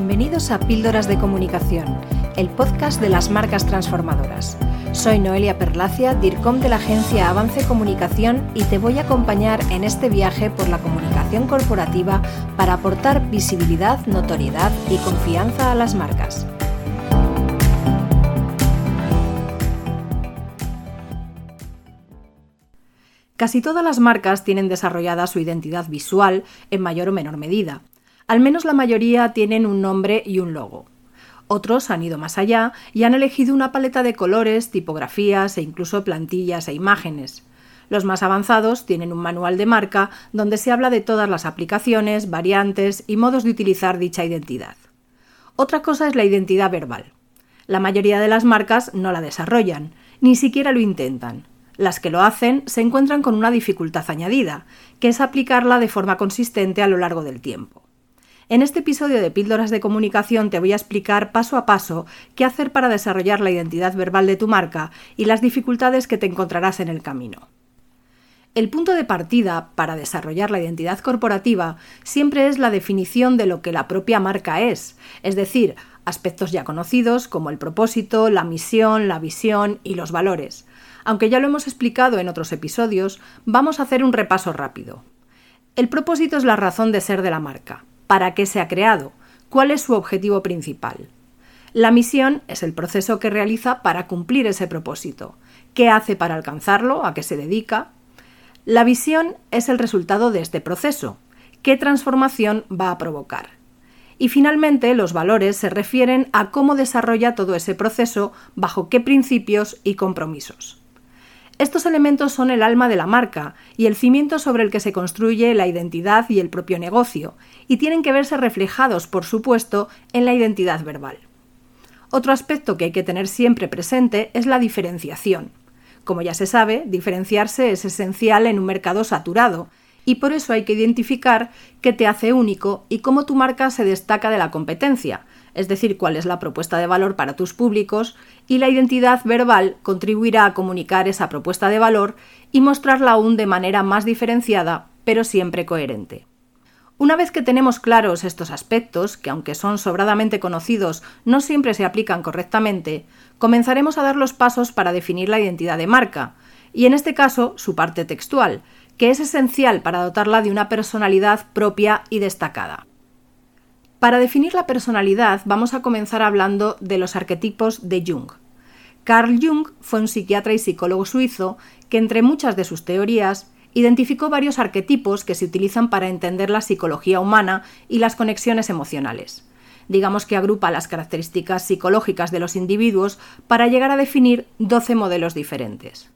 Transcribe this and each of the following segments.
Bienvenidos a Píldoras de Comunicación, el podcast de las marcas transformadoras. Soy Noelia Perlacia, DIRCOM de la agencia Avance Comunicación y te voy a acompañar en este viaje por la comunicación corporativa para aportar visibilidad, notoriedad y confianza a las marcas. Casi todas las marcas tienen desarrollada su identidad visual en mayor o menor medida. Al menos la mayoría tienen un nombre y un logo. Otros han ido más allá y han elegido una paleta de colores, tipografías e incluso plantillas e imágenes. Los más avanzados tienen un manual de marca donde se habla de todas las aplicaciones, variantes y modos de utilizar dicha identidad. Otra cosa es la identidad verbal. La mayoría de las marcas no la desarrollan, ni siquiera lo intentan. Las que lo hacen se encuentran con una dificultad añadida, que es aplicarla de forma consistente a lo largo del tiempo. En este episodio de Píldoras de Comunicación te voy a explicar paso a paso qué hacer para desarrollar la identidad verbal de tu marca y las dificultades que te encontrarás en el camino. El punto de partida para desarrollar la identidad corporativa siempre es la definición de lo que la propia marca es, es decir, aspectos ya conocidos como el propósito, la misión, la visión y los valores. Aunque ya lo hemos explicado en otros episodios, vamos a hacer un repaso rápido. El propósito es la razón de ser de la marca para qué se ha creado, cuál es su objetivo principal. La misión es el proceso que realiza para cumplir ese propósito, qué hace para alcanzarlo, a qué se dedica. La visión es el resultado de este proceso, qué transformación va a provocar. Y finalmente, los valores se refieren a cómo desarrolla todo ese proceso, bajo qué principios y compromisos. Estos elementos son el alma de la marca y el cimiento sobre el que se construye la identidad y el propio negocio, y tienen que verse reflejados, por supuesto, en la identidad verbal. Otro aspecto que hay que tener siempre presente es la diferenciación. Como ya se sabe, diferenciarse es esencial en un mercado saturado, y por eso hay que identificar qué te hace único y cómo tu marca se destaca de la competencia, es decir, cuál es la propuesta de valor para tus públicos, y la identidad verbal contribuirá a comunicar esa propuesta de valor y mostrarla aún de manera más diferenciada, pero siempre coherente. Una vez que tenemos claros estos aspectos, que aunque son sobradamente conocidos, no siempre se aplican correctamente, comenzaremos a dar los pasos para definir la identidad de marca, y en este caso su parte textual, que es esencial para dotarla de una personalidad propia y destacada. Para definir la personalidad vamos a comenzar hablando de los arquetipos de Jung. Carl Jung fue un psiquiatra y psicólogo suizo que, entre muchas de sus teorías, identificó varios arquetipos que se utilizan para entender la psicología humana y las conexiones emocionales. Digamos que agrupa las características psicológicas de los individuos para llegar a definir 12 modelos diferentes.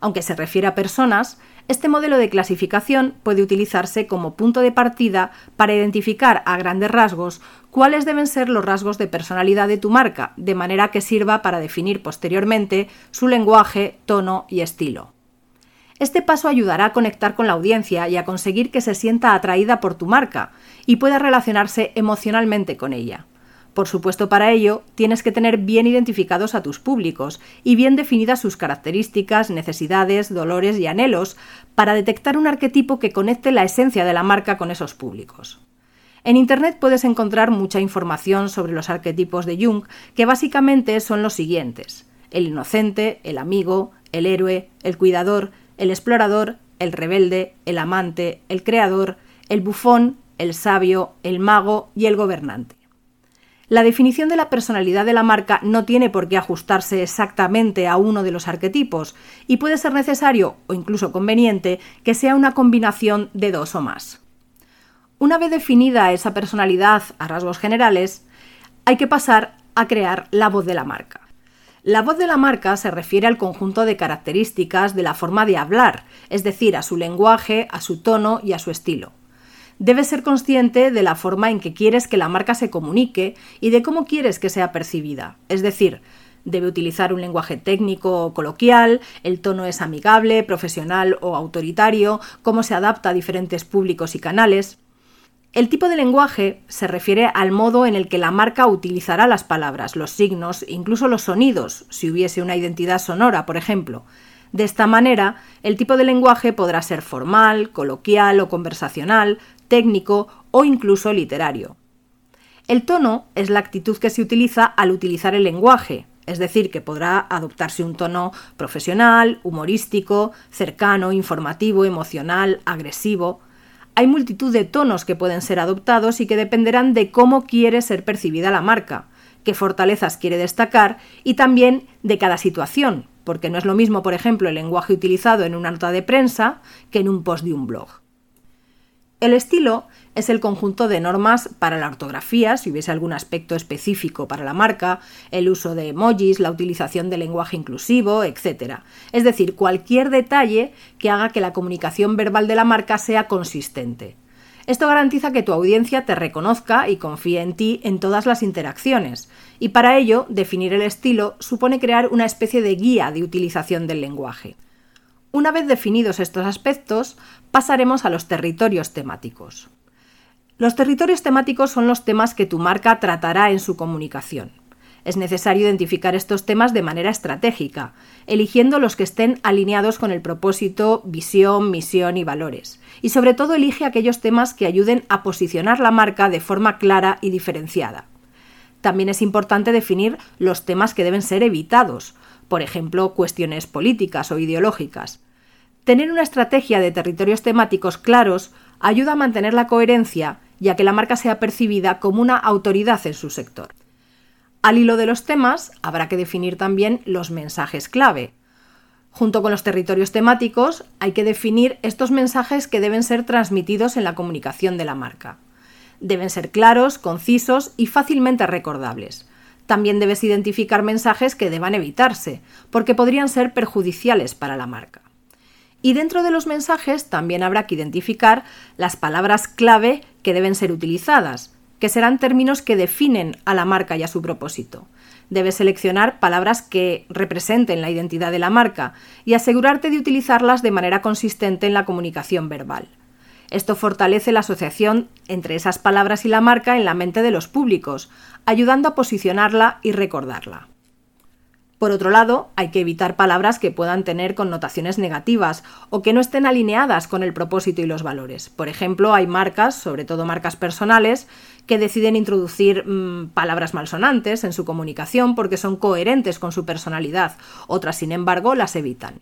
Aunque se refiere a personas, este modelo de clasificación puede utilizarse como punto de partida para identificar a grandes rasgos cuáles deben ser los rasgos de personalidad de tu marca, de manera que sirva para definir posteriormente su lenguaje, tono y estilo. Este paso ayudará a conectar con la audiencia y a conseguir que se sienta atraída por tu marca y pueda relacionarse emocionalmente con ella. Por supuesto, para ello tienes que tener bien identificados a tus públicos y bien definidas sus características, necesidades, dolores y anhelos para detectar un arquetipo que conecte la esencia de la marca con esos públicos. En Internet puedes encontrar mucha información sobre los arquetipos de Jung, que básicamente son los siguientes. El inocente, el amigo, el héroe, el cuidador, el explorador, el rebelde, el amante, el creador, el bufón, el sabio, el mago y el gobernante. La definición de la personalidad de la marca no tiene por qué ajustarse exactamente a uno de los arquetipos y puede ser necesario o incluso conveniente que sea una combinación de dos o más. Una vez definida esa personalidad a rasgos generales, hay que pasar a crear la voz de la marca. La voz de la marca se refiere al conjunto de características de la forma de hablar, es decir, a su lenguaje, a su tono y a su estilo debes ser consciente de la forma en que quieres que la marca se comunique y de cómo quieres que sea percibida. Es decir, debe utilizar un lenguaje técnico o coloquial, el tono es amigable, profesional o autoritario, cómo se adapta a diferentes públicos y canales. El tipo de lenguaje se refiere al modo en el que la marca utilizará las palabras, los signos, incluso los sonidos, si hubiese una identidad sonora, por ejemplo. De esta manera, el tipo de lenguaje podrá ser formal, coloquial o conversacional, técnico o incluso literario. El tono es la actitud que se utiliza al utilizar el lenguaje, es decir, que podrá adoptarse un tono profesional, humorístico, cercano, informativo, emocional, agresivo. Hay multitud de tonos que pueden ser adoptados y que dependerán de cómo quiere ser percibida la marca, qué fortalezas quiere destacar y también de cada situación, porque no es lo mismo, por ejemplo, el lenguaje utilizado en una nota de prensa que en un post de un blog. El estilo es el conjunto de normas para la ortografía, si hubiese algún aspecto específico para la marca, el uso de emojis, la utilización del lenguaje inclusivo, etc. Es decir, cualquier detalle que haga que la comunicación verbal de la marca sea consistente. Esto garantiza que tu audiencia te reconozca y confíe en ti en todas las interacciones, y para ello definir el estilo supone crear una especie de guía de utilización del lenguaje. Una vez definidos estos aspectos, pasaremos a los territorios temáticos. Los territorios temáticos son los temas que tu marca tratará en su comunicación. Es necesario identificar estos temas de manera estratégica, eligiendo los que estén alineados con el propósito, visión, misión y valores. Y sobre todo elige aquellos temas que ayuden a posicionar la marca de forma clara y diferenciada. También es importante definir los temas que deben ser evitados, por ejemplo, cuestiones políticas o ideológicas. Tener una estrategia de territorios temáticos claros ayuda a mantener la coherencia y a que la marca sea percibida como una autoridad en su sector. Al hilo de los temas, habrá que definir también los mensajes clave. Junto con los territorios temáticos, hay que definir estos mensajes que deben ser transmitidos en la comunicación de la marca. Deben ser claros, concisos y fácilmente recordables. También debes identificar mensajes que deban evitarse, porque podrían ser perjudiciales para la marca. Y dentro de los mensajes también habrá que identificar las palabras clave que deben ser utilizadas, que serán términos que definen a la marca y a su propósito. Debes seleccionar palabras que representen la identidad de la marca y asegurarte de utilizarlas de manera consistente en la comunicación verbal. Esto fortalece la asociación entre esas palabras y la marca en la mente de los públicos, ayudando a posicionarla y recordarla. Por otro lado, hay que evitar palabras que puedan tener connotaciones negativas o que no estén alineadas con el propósito y los valores. Por ejemplo, hay marcas, sobre todo marcas personales, que deciden introducir mm, palabras malsonantes en su comunicación porque son coherentes con su personalidad. Otras, sin embargo, las evitan.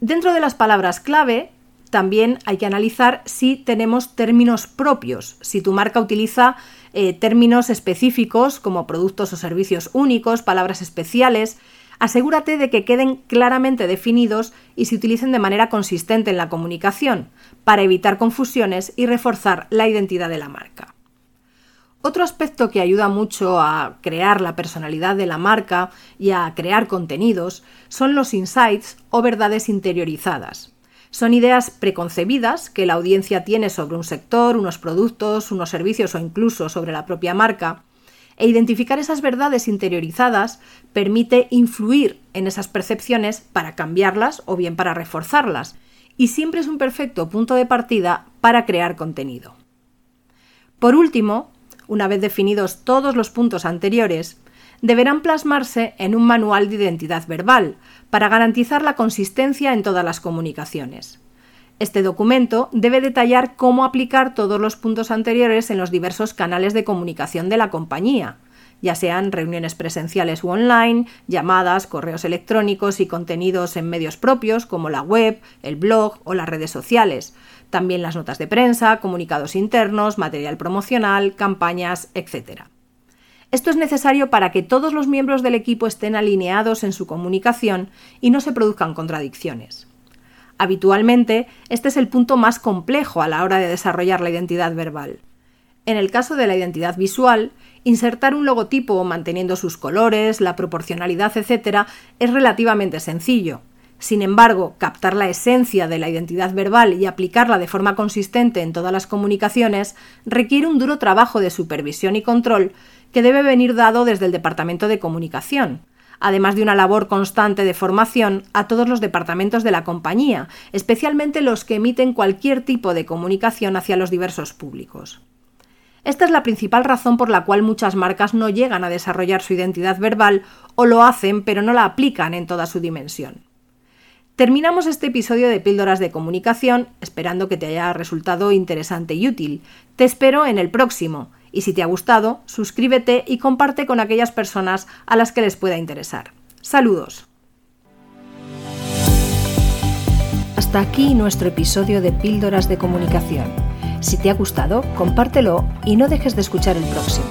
Dentro de las palabras clave, también hay que analizar si tenemos términos propios, si tu marca utiliza eh, términos específicos como productos o servicios únicos, palabras especiales. Asegúrate de que queden claramente definidos y se utilicen de manera consistente en la comunicación, para evitar confusiones y reforzar la identidad de la marca. Otro aspecto que ayuda mucho a crear la personalidad de la marca y a crear contenidos son los insights o verdades interiorizadas. Son ideas preconcebidas que la audiencia tiene sobre un sector, unos productos, unos servicios o incluso sobre la propia marca. E identificar esas verdades interiorizadas permite influir en esas percepciones para cambiarlas o bien para reforzarlas. Y siempre es un perfecto punto de partida para crear contenido. Por último, una vez definidos todos los puntos anteriores, deberán plasmarse en un manual de identidad verbal para garantizar la consistencia en todas las comunicaciones. Este documento debe detallar cómo aplicar todos los puntos anteriores en los diversos canales de comunicación de la compañía, ya sean reuniones presenciales u online, llamadas, correos electrónicos y contenidos en medios propios como la web, el blog o las redes sociales, también las notas de prensa, comunicados internos, material promocional, campañas, etc. Esto es necesario para que todos los miembros del equipo estén alineados en su comunicación y no se produzcan contradicciones. Habitualmente, este es el punto más complejo a la hora de desarrollar la identidad verbal. En el caso de la identidad visual, insertar un logotipo manteniendo sus colores, la proporcionalidad, etc., es relativamente sencillo. Sin embargo, captar la esencia de la identidad verbal y aplicarla de forma consistente en todas las comunicaciones requiere un duro trabajo de supervisión y control que debe venir dado desde el Departamento de Comunicación, además de una labor constante de formación a todos los departamentos de la compañía, especialmente los que emiten cualquier tipo de comunicación hacia los diversos públicos. Esta es la principal razón por la cual muchas marcas no llegan a desarrollar su identidad verbal o lo hacen pero no la aplican en toda su dimensión. Terminamos este episodio de Píldoras de Comunicación esperando que te haya resultado interesante y útil. Te espero en el próximo Y si te ha gustado, suscríbete y comparte con aquellas personas a las que les pueda interesar. Saludos. Hasta aquí nuestro episodio de Píldoras de Comunicación. Si te ha gustado, compártelo y no dejes de escuchar el próximo.